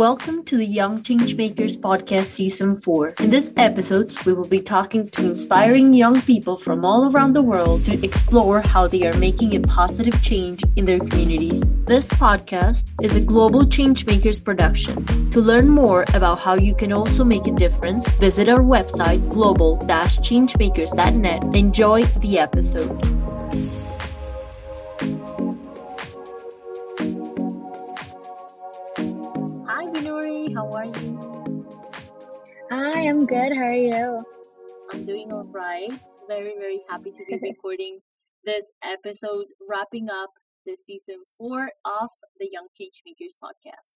Welcome to the Young Changemakers Podcast Season 4. In this episode, we will be talking to inspiring young people from all around the world to explore how they are making a positive change in their communities. This podcast is a Global Changemakers production. To learn more about how you can also make a difference, visit our website global-changemakers.net. Enjoy the episode. I'm good. How are you? I'm doing all right. Very, very happy to be recording this episode, wrapping up the season four of the Young Changemakers podcast.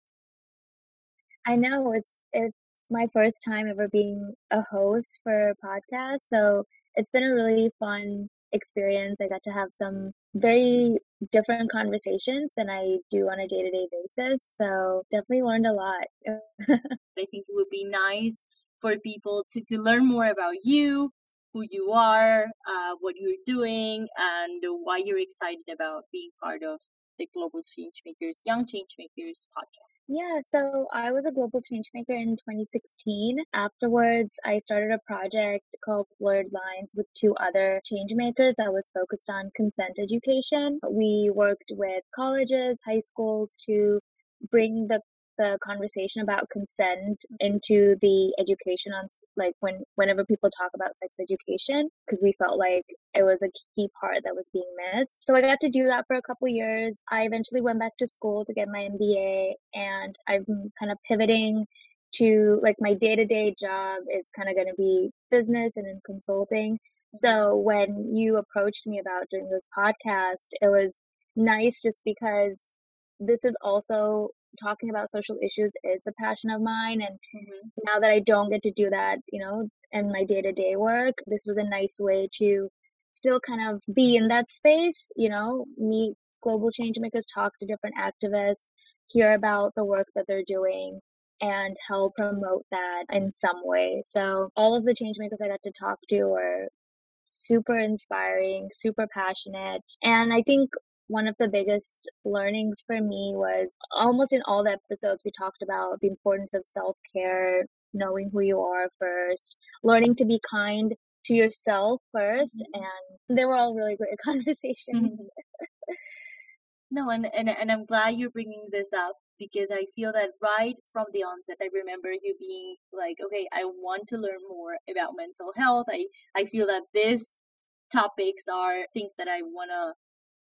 I know it's it's my first time ever being a host for a podcast, so it's been a really fun experience. I got to have some very different conversations than I do on a day to day basis. So definitely learned a lot. I think it would be nice for people to, to learn more about you, who you are, uh, what you're doing, and why you're excited about being part of the Global Changemakers, Young Changemakers podcast. Yeah, so I was a global changemaker in 2016. Afterwards, I started a project called Blurred Lines with two other changemakers that was focused on consent education. We worked with colleges, high schools to bring the the conversation about consent into the education on like when whenever people talk about sex education because we felt like it was a key part that was being missed. So i got to do that for a couple years. I eventually went back to school to get my mba and i'm kind of pivoting to like my day-to-day job is kind of going to be business and in consulting. So mm-hmm. when you approached me about doing this podcast it was nice just because this is also talking about social issues is the passion of mine and mm-hmm. now that i don't get to do that you know in my day-to-day work this was a nice way to still kind of be in that space you know meet global change makers talk to different activists hear about the work that they're doing and help promote that in some way so all of the change makers i got to talk to were super inspiring super passionate and i think one of the biggest learnings for me was almost in all the episodes we talked about the importance of self-care knowing who you are first learning to be kind to yourself 1st mm-hmm. and they were all really great conversations mm-hmm. no and, and and i'm glad you're bringing this up because i feel that right from the onset i remember you being like okay i want to learn more about mental health i i feel that these topics are things that i want to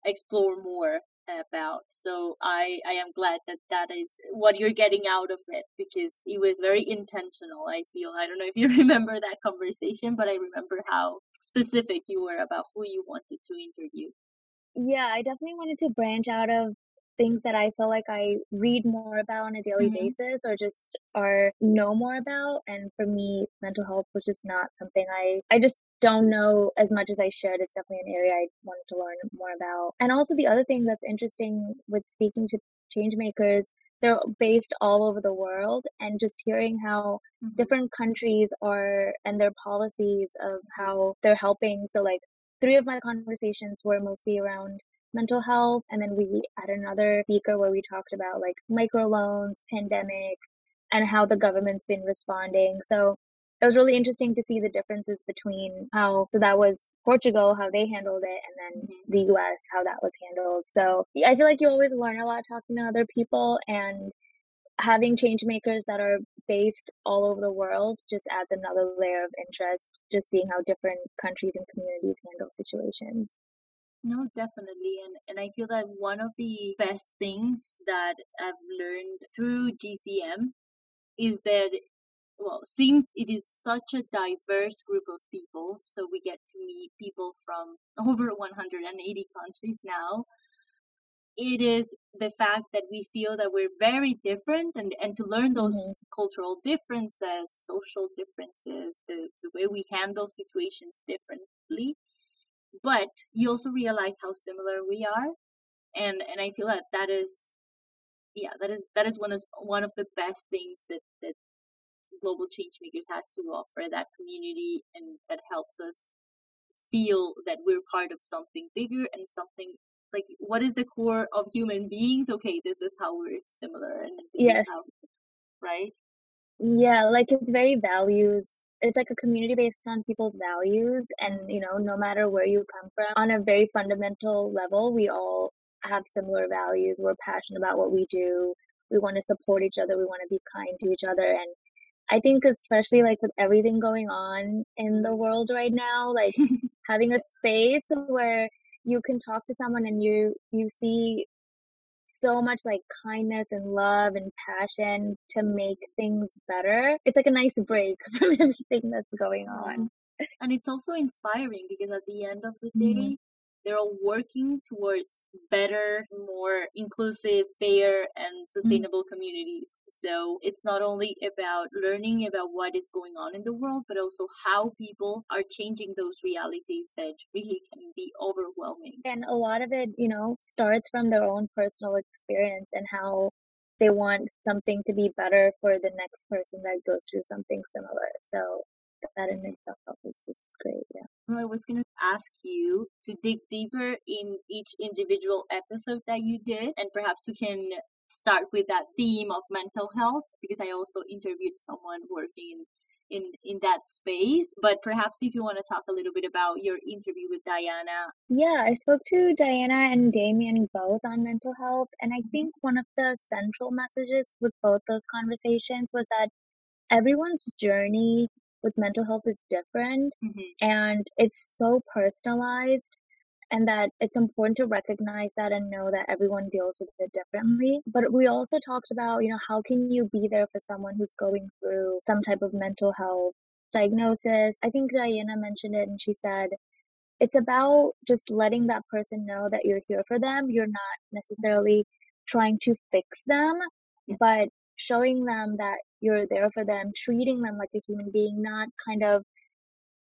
explore more about so i i am glad that that is what you're getting out of it because it was very intentional i feel i don't know if you remember that conversation but i remember how specific you were about who you wanted to interview yeah i definitely wanted to branch out of things that I feel like I read more about on a daily mm-hmm. basis or just are know more about. And for me, mental health was just not something I I just don't know as much as I should. It's definitely an area I wanted to learn more about. And also the other thing that's interesting with speaking to change makers, they're based all over the world and just hearing how mm-hmm. different countries are and their policies of how they're helping. So like three of my conversations were mostly around mental health. And then we had another speaker where we talked about like microloans, pandemic, and how the government's been responding. So it was really interesting to see the differences between how so that was Portugal how they handled it and then mm-hmm. the US how that was handled. So I feel like you always learn a lot talking to other people and having change makers that are based all over the world just adds another layer of interest just seeing how different countries and communities handle situations. No, definitely. And and I feel that one of the best things that I've learned through GCM is that well, since it is such a diverse group of people, so we get to meet people from over 180 countries now. It is the fact that we feel that we're very different and, and to learn those mm-hmm. cultural differences, social differences, the, the way we handle situations differently but you also realize how similar we are and and i feel that that is yeah that is that is one of one of the best things that that global change makers has to offer that community and that helps us feel that we're part of something bigger and something like what is the core of human beings? Okay this is how we're similar and this yes. how, right? Yeah like it's very values it's like a community based on people's values and you know no matter where you come from on a very fundamental level we all have similar values we're passionate about what we do we want to support each other we want to be kind to each other and i think especially like with everything going on in the world right now like having a space where you can talk to someone and you you see so much like kindness and love and passion to make things better. It's like a nice break from everything that's going on. And it's also inspiring because at the end of the Mhm. day, they're all working towards better, more inclusive, fair, and mm-hmm. sustainable communities. So it's not only about learning about what is going on in the world, but also how people are changing those realities that really can be overwhelming. And a lot of it, you know, starts from their own personal experience and how they want something to be better for the next person that goes through something similar. So that in itself is just great. Yeah. Well, I was going to ask you to dig deeper in each individual episode that you did, and perhaps we can start with that theme of mental health because I also interviewed someone working in in that space. But perhaps if you want to talk a little bit about your interview with Diana. Yeah, I spoke to Diana and Damien both on mental health, and I mm-hmm. think one of the central messages with both those conversations was that everyone's journey with mental health is different Mhm. and it's so personalized and that it's important to recognize that and know that everyone deals with it differently. But we also talked about, you know, how can you be there for someone who's going through some type of mental health diagnosis? I think Diana mentioned it and she said it's about just letting that person know that you're here for them. You're not necessarily trying to fix them, but showing them that you're there for them, treating them like a human being, not kind of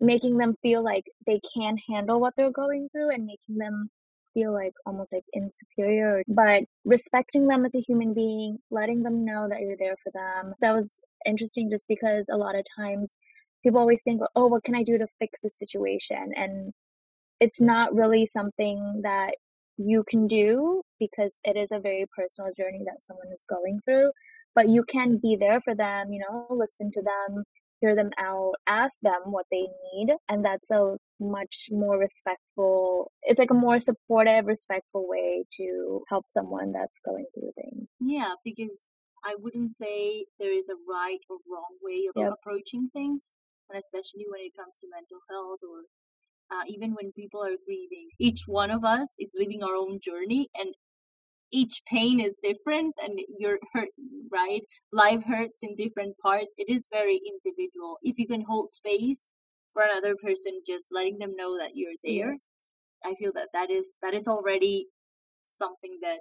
making them feel like they can't handle what they're going through and making them feel like almost like insecure, but respecting them as a human being, letting them know that you're there for them. That was interesting just because a lot of times people always think, oh, what can I do to fix this situation? And it's not really something that you can do because it is a very personal journey that someone is going through. But you can be there for them, you know, listen to them, hear them out, ask them what they need. And that's a much more respectful, it's like a more supportive, respectful way to help someone that's going through things. Yeah, because I wouldn't say there is a right or wrong way of Yep. approaching things, and especially when it comes to mental health or uh, even when people are grieving. Each one of us is living our own journey, and each pain is different, and you're hurt, right? Life hurts in different parts. It is very individual. If you can hold space for another person, just letting them know that you're there, Yes. I feel that that is that is already something that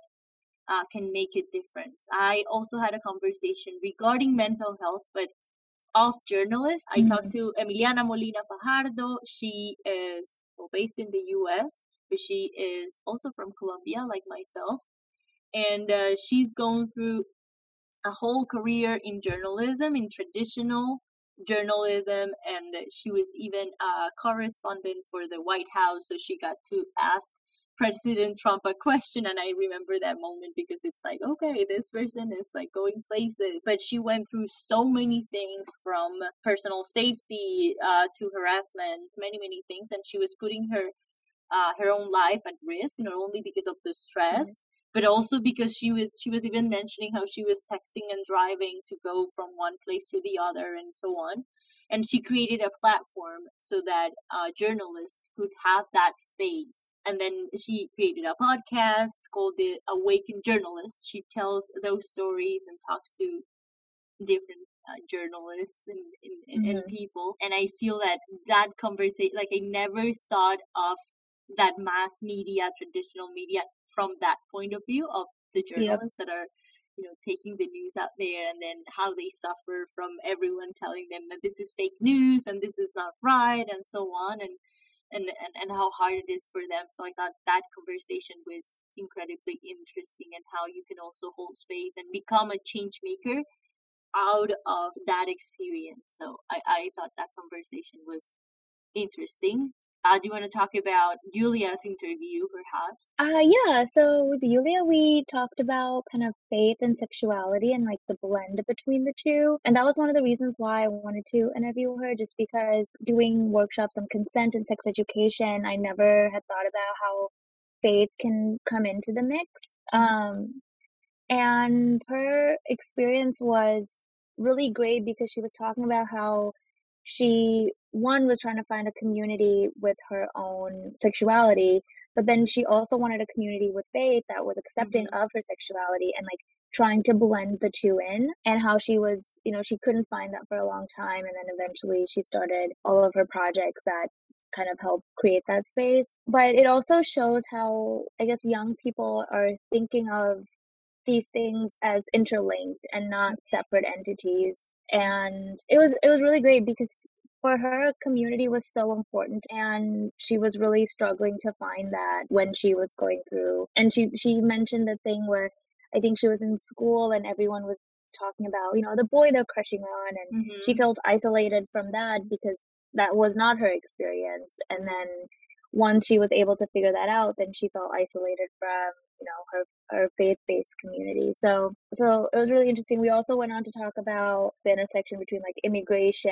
uh, can make a difference. I also had a conversation regarding mental health, but of journalists. I talked to Emiliana Molina Fajardo. She is well, based in the US, but she is also from Colombia, like myself. And uh, she's going through a whole career in journalism, in traditional journalism, and she was even a correspondent for the White House. So she got to ask President Trump a question, and I remember that moment because it's like, okay, this person is like going places, but she went through so many things from personal safety uh, to harassment, many many things, and she was putting her uh, her own life at risk, not only because of the stress, but also because she was she was even mentioning how she was texting and driving to go from one place to the other and so on. And she created a platform so that uh, journalists could have that space. And then she created a podcast called the awakened journalist. She tells those stories and talks to different uh, journalists and, and, and Mhm. people. And i feel that that conversation like i never thought of that mass media traditional media from that point of view of the journalists that are you know taking the news out there and then how they suffer from everyone telling them that this is fake news and this is not right and so on and and, and, and how hard it is for them. So I thought that conversation was incredibly interesting and how you can also hold space and become a change maker out of that experience. So I, I thought that conversation was interesting. Uh, do you want to talk about Julia's interview, perhaps? Uh, yeah. So with Julia, we talked about kind of faith and sexuality and like the blend between the two. And that was one of the reasons why I wanted to interview her, just because doing workshops on consent and sex education, I never had thought about how faith can come into the mix. Um, and her experience was really great because she was talking about how she one was trying to find a community with her own sexuality but then she also wanted a community with faith that was accepting Mhm. of her sexuality and like trying to blend the two in and how she was you know she couldn't find that for a long time and then eventually she started all of her projects that kind of help create that space. But it also shows how i guess young people are thinking of these things as interlinked and not separate entities. And it was it was really great because for her community was so important and she was really struggling to find that when she was going through and she she mentioned the thing where i think she was in school and everyone was talking about you know the boy they're crushing on and she Mhm. felt isolated from that because that was not her experience and then once she was able to figure that out then she felt isolated from you know her her faith-based community so so it was really interesting we also went on to talk about the intersection between like immigration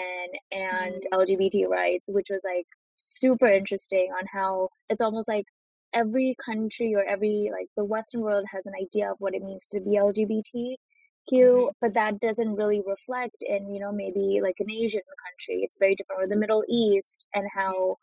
and Mm. lgbt rights which was like super interesting on how it's almost like every country or every like the western world has an idea of what it means to be lgbtq Mhm. but that doesn't really reflect in you know maybe like an asian country it's very different or the middle east and how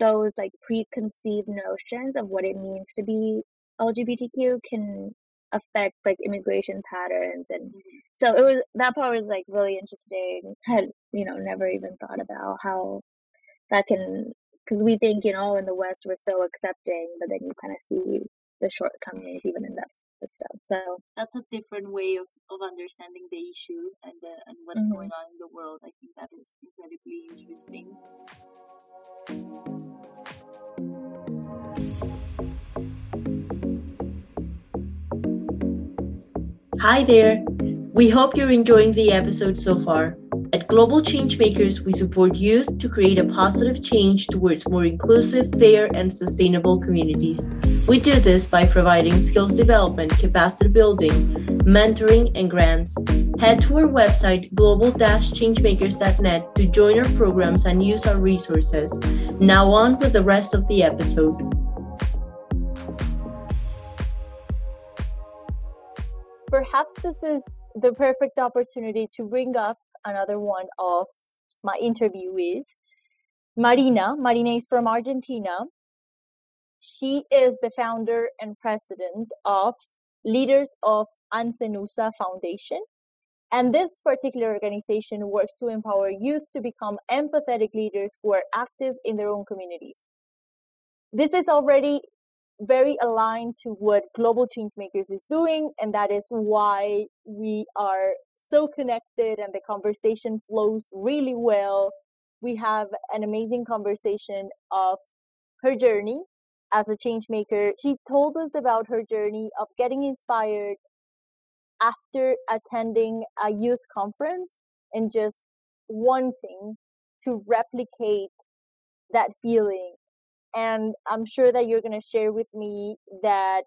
those like preconceived notions of what it means to be LGBTQ can affect like immigration patterns and Mhm. so it was that part was like really interesting had you know never even thought about how that can because we think you know in the west we're so accepting but then you kind of see the shortcomings even in that so That's a different way of, of understanding the issue and the, and what's mhm. going on in the world. I think that is incredibly interesting. Hi there. We hope you're enjoying the episode so far. At Global Changemakers, we support youth to create a positive change towards more inclusive, fair, and sustainable communities. We do this by providing skills development, capacity building, mentoring, and grants. Head to our website, global-changemakers.net, to join our programs and use our resources. Now, on with the rest of the episode. Perhaps this is the perfect opportunity to bring up another one of my interviewees, Marina. Marina is from Argentina. She is the founder and president of Leaders of Ancenusa Foundation. And this particular organization works to empower youth to become empathetic leaders who are active in their own communities. This is already very aligned to what Global Changemakers is doing, and that is why we are so connected and the conversation flows really well. We have an amazing conversation of her journey as a change maker. She told us about her journey of getting inspired after attending a youth conference and just wanting to replicate that feeling. And I'm sure that you're going to share with me that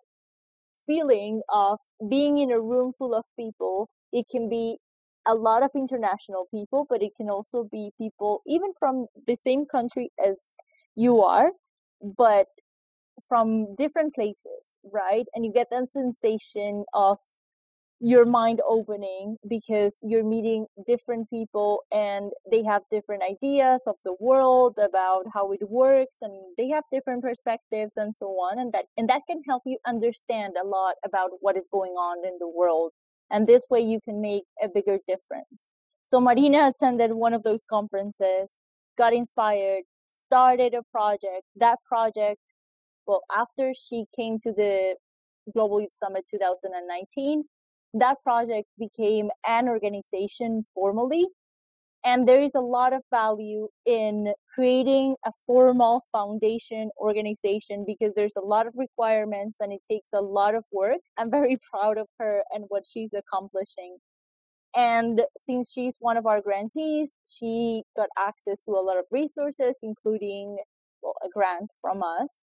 feeling of being in a room full of people. It can be a lot of international people, but it can also be people even from the same country as you are, but from different places, right? And you get that sensation of your mind opening because you're meeting different people and they have different ideas of the world about how it works and they have different perspectives and so on and that and that can help you understand a lot about what is going on in the world and this way you can make a bigger difference. So marina attended one of those conferences got inspired started a project. That project well after she came to the global youth summit 2019 that project became an organization formally. And there is a lot of value in creating a formal foundation organization because there's a lot of requirements and it takes a lot of work. I'm very proud of her and what she's accomplishing. And since she's one of our grantees, she got access to a lot of resources, including well, a grant from us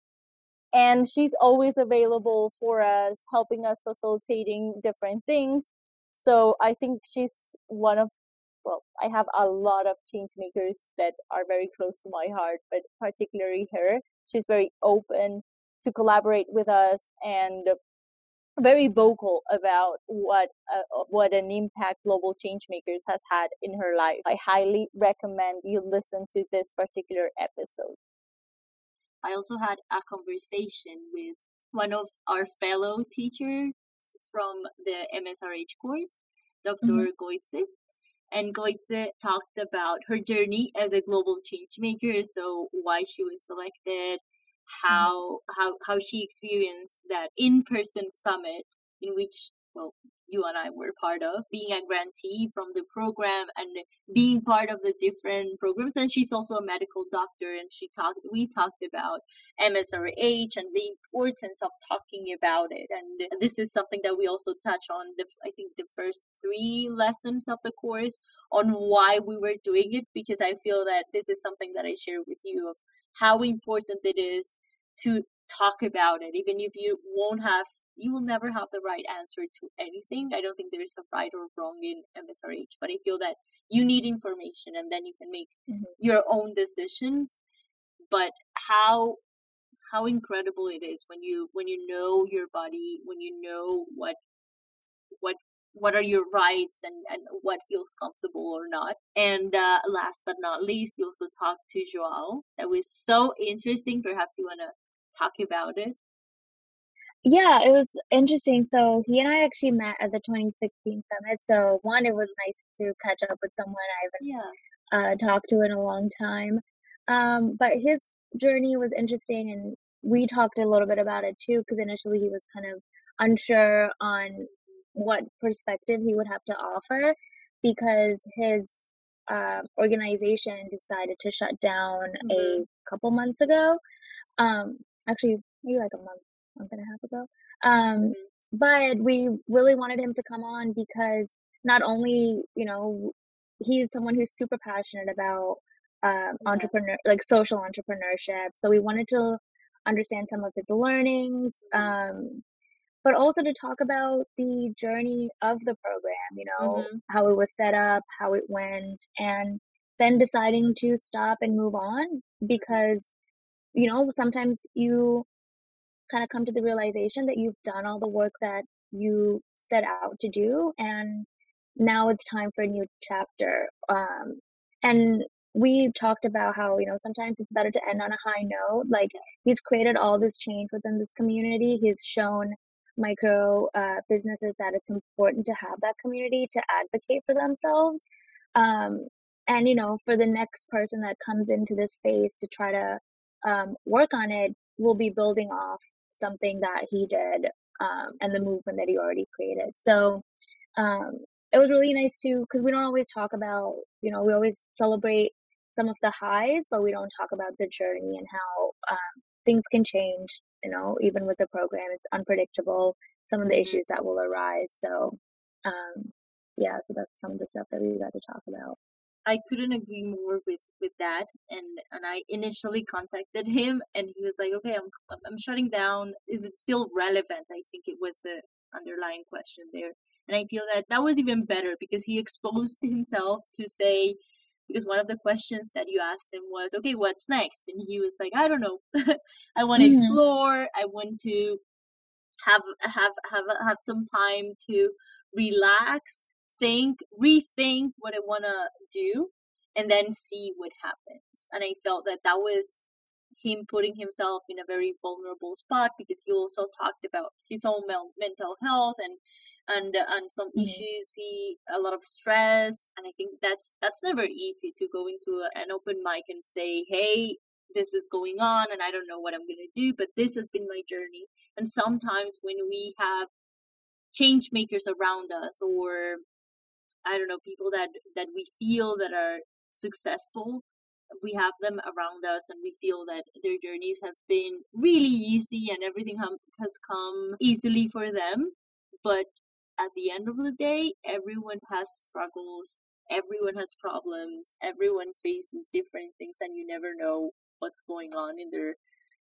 and she's always available for us helping us facilitating different things. So i think she's one of well i have a lot of change makers that are very close to my heart but particularly her. She's very open to collaborate with us and very vocal about what uh, what an impact global change makers has had in her life. I highly recommend you listen to this particular episode I also had a conversation with one of our fellow teachers from the MSRH course, doctor mm-hmm. Goitze. And Goitze talked about her journey as a global change maker, so why she was selected, mm-hmm. how how how she experienced that in-person summit in which well you and I were part of, being a grantee from the program and being part of the different programs. And she's also a medical doctor, and she talked. We talked about MSRH and the importance of talking about it. And this is something that we also touch on. The I think the first three lessons of the course on why we were doing it, because I feel that this is something that I share with you of how important it is to talk about it even if you won't have you will never have the right answer to anything i don't think there's a right or wrong in msrh but i feel that you need information and then you can make mm-hmm. your own decisions but how how incredible it is when you when you know your body when you know what what what are your rights and, and what feels comfortable or not. And uh, last but not least, you also talked to Joao. That was so interesting. Perhaps you want to talk about it? Yeah, it was interesting. So he and I actually met at the 2016 summit. So one, it was nice to catch up with someone I haven't yeah. uh, talked to in a long time. Um, but his journey was interesting, and we talked a little bit about it too. Because initially he was kind of unsure on what perspective he would have to offer, because his uh, organization decided to shut down mm-hmm. a couple months ago. Um, actually maybe like a month, month and a half ago. Um, but we really wanted him to come on because not only, you know, he's someone who's super passionate about um, entrepreneur, like social entrepreneurship. So we wanted to understand some of his learnings, um, but also to talk about the journey of the program, you know, mm-hmm. how it was set up, how it went, and then deciding to stop and move on because you know, sometimes you kind of come to the realization that you've done all the work that you set out to do and now it's time for a new chapter um, and we talked about how you know sometimes it's better to end on a high note like he's created all this change within this community he's shown micro uh, businesses that it's important to have that community to advocate for themselves um, and you know for the next person that comes into this space to try to um, work on it will be building off something that he did um, and the movement that he already created. So um, it was really nice to because we don't always talk about you know we always celebrate some of the highs, but we don't talk about the journey and how um, things can change. You know, even with the program, it's unpredictable. Some of the mm-hmm. issues that will arise. So um, yeah, so that's some of the stuff that we got to talk about. I couldn't agree more with with that and and I initially contacted him and he was like okay I'm I'm shutting down. Is it still relevant? I think it was the underlying question there and I feel that that was even better because he exposed himself to say because one of the questions that you asked him was okay what's next? And he was like I don't know. I want to mm-hmm. explore. I want to have have have have some time to relax think, rethink what I want to do, and then see what happens. And I felt that that was him putting himself in a very vulnerable spot because he also talked about his own mental health and and uh, and some mm-hmm. issues he a lot of stress and i think that's that's never easy to go into a, an open mic and say hey this is going on and i don't know what i'm going to do but this has been my journey and sometimes when we have change makers around us or I don't know people that that we feel that are successful we have them around us and we feel that their journeys have been really easy and everything has come easily for them. But at the end of the day everyone has struggles everyone has problems everyone faces different things and you never know what's going on in their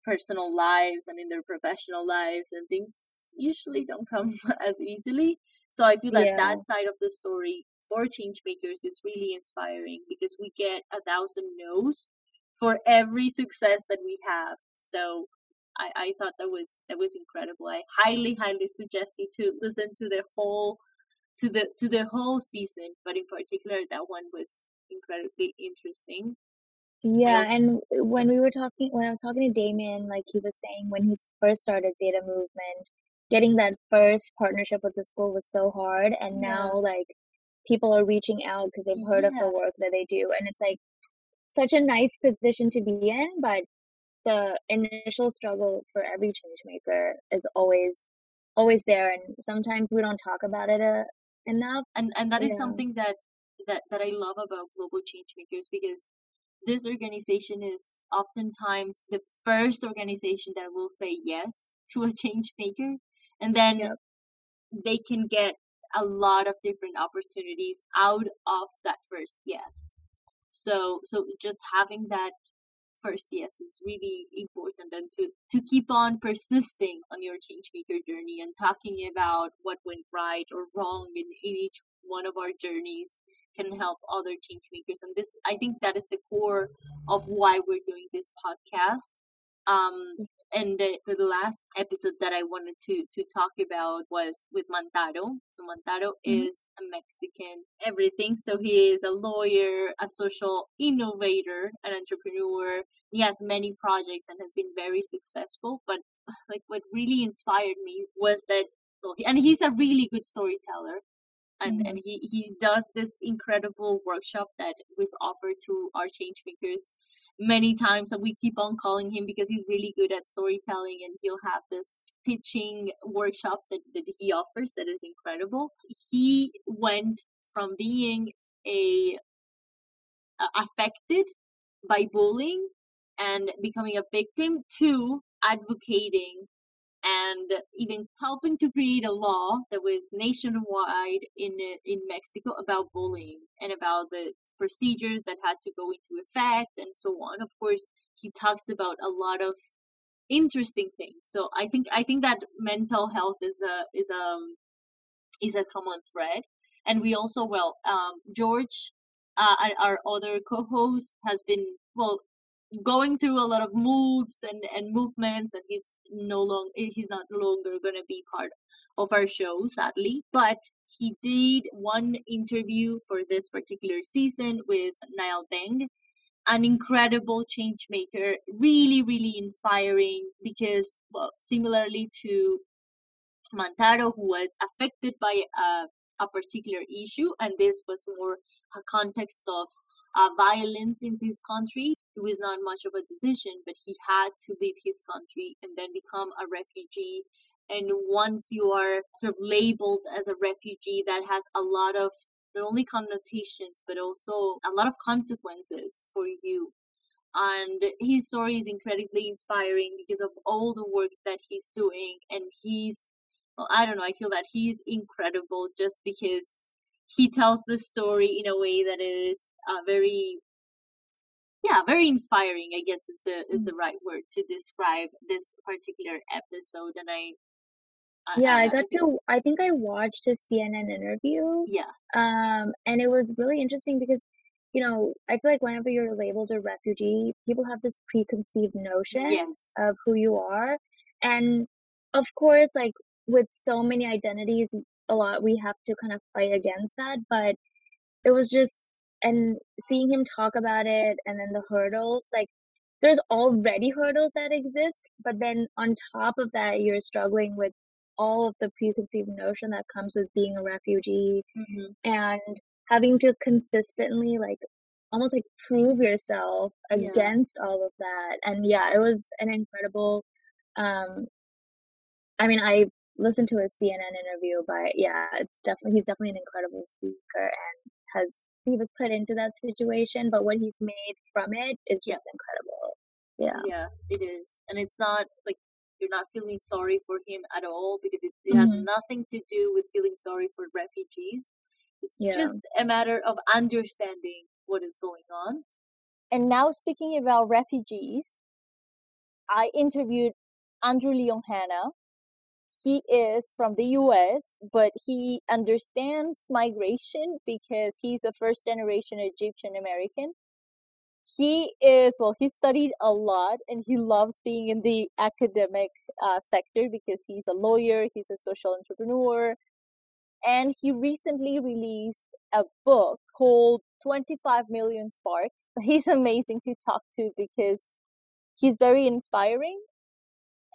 personal lives and in their professional lives and things usually don't come as easily so i feel that Yeah. that side of the story for change makers is really inspiring because we get a thousand no's for every success that we have. So I, I thought that was that was incredible. I highly highly suggest you to listen to the whole to the to the whole season but in particular that one was incredibly interesting. Yeah, and when we were talking, when I was talking to Damien, like he was saying when he first started Zeta Movement, getting that first partnership with the school was so hard, and Yeah. now like people are reaching out because they've heard of the work that they do, and it's like such a nice position to be in, but the initial struggle for every change maker is always always there, and sometimes we don't talk about it uh, enough. and and that is Yeah. something that that that I love about global change makers because this organization is oftentimes the first organization that will say yes to a change maker and then they can get a lot of different opportunities out of that first yes. So so just having that first yes is really important and to to keep on persisting on your change maker journey and talking about what went right or wrong in, in each one of our journeys can help other change makers and this i think that is the core of why we're doing this podcast um and the, the last episode that i wanted to to talk about was with mantaro. So mantaro Mhm. is a mexican everything. So he is a lawyer a social innovator an entrepreneur. He has many projects and has been very successful. But like what really inspired me was that well, and he's a really good storyteller and and he he does this incredible workshop that we've offered to our change makers many times and we keep on calling him because he's really good at storytelling and he'll have this pitching workshop that, that he offers that is incredible. He went from being a uh, affected by bullying and becoming a victim to advocating and even helping to create a law that was nationwide in in Mexico about bullying and about the procedures that had to go into effect and so on. Of course, he talks about a lot of interesting things. So I think I think that mental health is a is a is a common thread, and we also well um, George, uh, our other co-host, has been well going through a lot of moves and, and movements and he's no long he's not longer going to be part of our show sadly. But he did one interview for this particular season with Niall Deng an incredible change maker really really inspiring because well similarly to Mantaro who was affected by a, a particular issue and this was more a context of uh, violence in his country. It was not much of a decision, but he had to leave his country and then become a refugee. And once you are sort of labeled as a refugee, that has a lot of not only connotations, but also a lot of consequences for you. And his story is incredibly inspiring because of all the work that he's doing. And he's, well, I don't know, I feel that he's incredible just because he tells the story in a way that is uh, very yeah very inspiring i guess is the is the right word to describe this particular episode and i, Yeah, I got to. I think I watched his CNN interview. yeah Um, and it was really interesting because, you know, I feel like whenever you're labeled a refugee, people have this preconceived notion yes of who you are. And of course, like with so many identities, a lot we have to kind of fight against that. But it was just, and seeing him talk about it and then the hurdles, like there's already hurdles that exist, but then on top of that, you're struggling with all of the preconceived notion that comes with being a refugee hmm and having to consistently like almost like prove yourself Yeah. against all of that and yeah it was an incredible um i mean i listened to his cnn interview but yeah it's definitely he's definitely an incredible speaker and has he was put into that situation but what he's made from it is Yeah. just incredible yeah yeah it is and it's not like you're not feeling sorry for him at all because it, it has Mhm. nothing to do with feeling sorry for refugees it's Yeah. just a matter of understanding what is going on And now, speaking about refugees, I interviewed Andrew Leon Hanna. He is from the US, but he understands migration because he's a first generation Egyptian American. He is, well, he studied a lot and he loves being in the academic uh, sector because he's a lawyer, he's a social entrepreneur, and he recently released a book called 25 Million Sparks. He's amazing to talk to because he's very inspiring.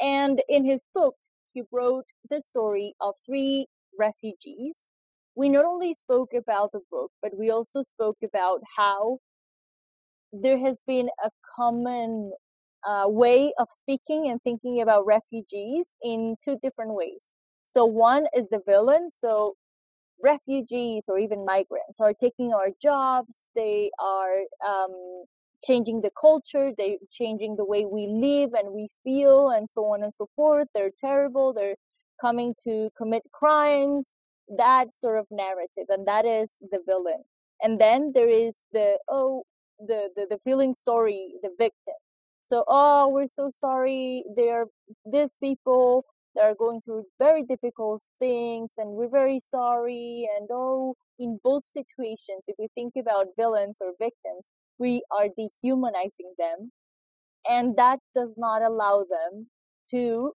And in his book, he wrote the story of three refugees. We not only spoke about the book, but we also spoke about how there has been a common uh, way of speaking and thinking about refugees in two different ways. So one is the villain. So refugees or even migrants are taking our jobs. They are um, changing the culture. They're changing the way we live and we feel, and so on and so forth. They're terrible. They're coming to commit crimes. That sort of narrative, and that is the villain. And then there is the oh, the the, the feeling sorry, the victim. So oh, we're so sorry. They're these people that are going through very difficult things and we're very sorry and oh in both situations if we think about villains or victims we are dehumanizing them and that does not allow them to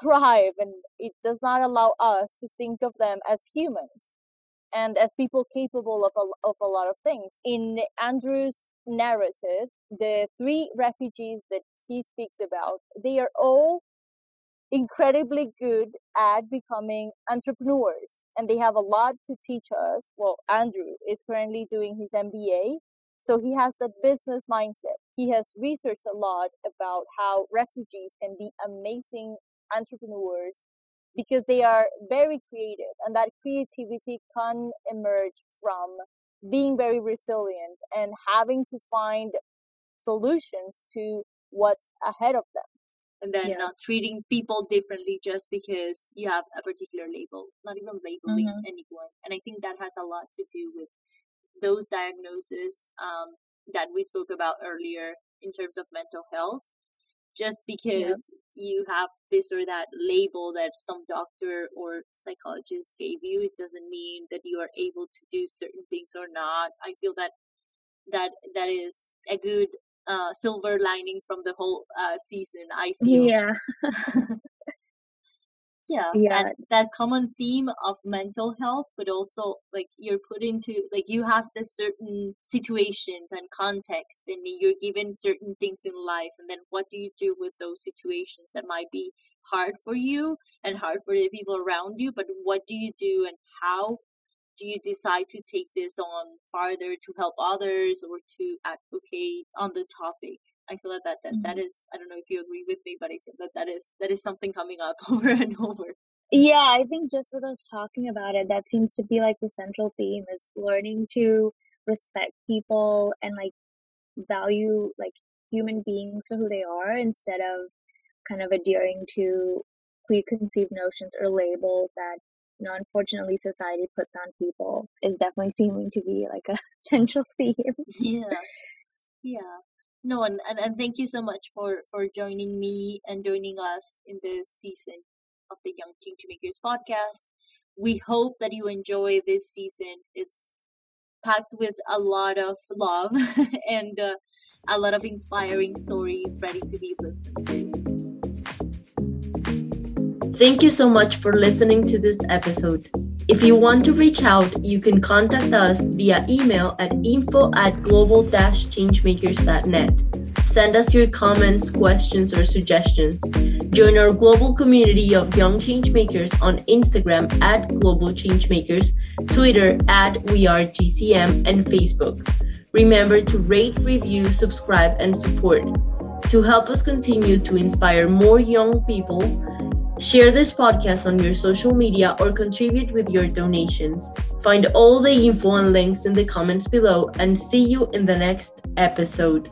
thrive and it does not allow us to think of them as humans and as people capable of a, of a lot of things in andrew's narrative the three refugees that he speaks about they are all incredibly good at becoming entrepreneurs and they have a lot to teach us. Well, Andrew is currently doing his MBA, so he has the business mindset. He has researched a lot about how refugees can be amazing entrepreneurs because they are very creative and that creativity can emerge from being very resilient and having to find solutions to what's ahead of them and then Yeah. not treating people differently just because you have a particular label, not even labeling Mhm. anyone. And I think that has a lot to do with those diagnoses um, that we spoke about earlier in terms of mental health. Just because you have this or that label that some doctor or psychologist gave you, it doesn't mean that you are able to do certain things or not. I feel that that that is a good uh, silver lining from the whole uh, season. I feel Yeah. yeah, Yeah. that that common theme of mental health, but also like you're put into like you have the certain situations and context, and you're given certain things in life, and then what do you do with those situations that might be hard for you and hard for the people around you, but what do you do and how do you decide to take this on farther to help others or to advocate on the topic i feel that that, that, that Mhm. is i don't know if you agree with me but i feel that that is that is something coming up over and over Yeah, I think just with us talking about it, that seems to be like the central theme is learning to respect people and like value like human beings for who they are instead of kind of adhering to preconceived notions or labels that you know unfortunately society puts on people is definitely seeming to be like a central theme. yeah yeah no and, and and thank you so much for for joining me and joining us in this season of the young change makers podcast we hope that you enjoy this season it's packed with a lot of love and uh, a lot of inspiring stories ready to be listened to. Thank you so much for listening to this episode. If you want to reach out, you can contact us via email at info at global-changemakers.net. Send us your comments, questions, or suggestions. Join our global community of young changemakers on Instagram at Global Changemakers, Twitter at We Are GCM, and Facebook. Remember to rate, review, subscribe, and support. To help us continue to inspire more young people, share this podcast on your social media or contribute with your donations. Find all the info and links in the comments below and see you in the next episode.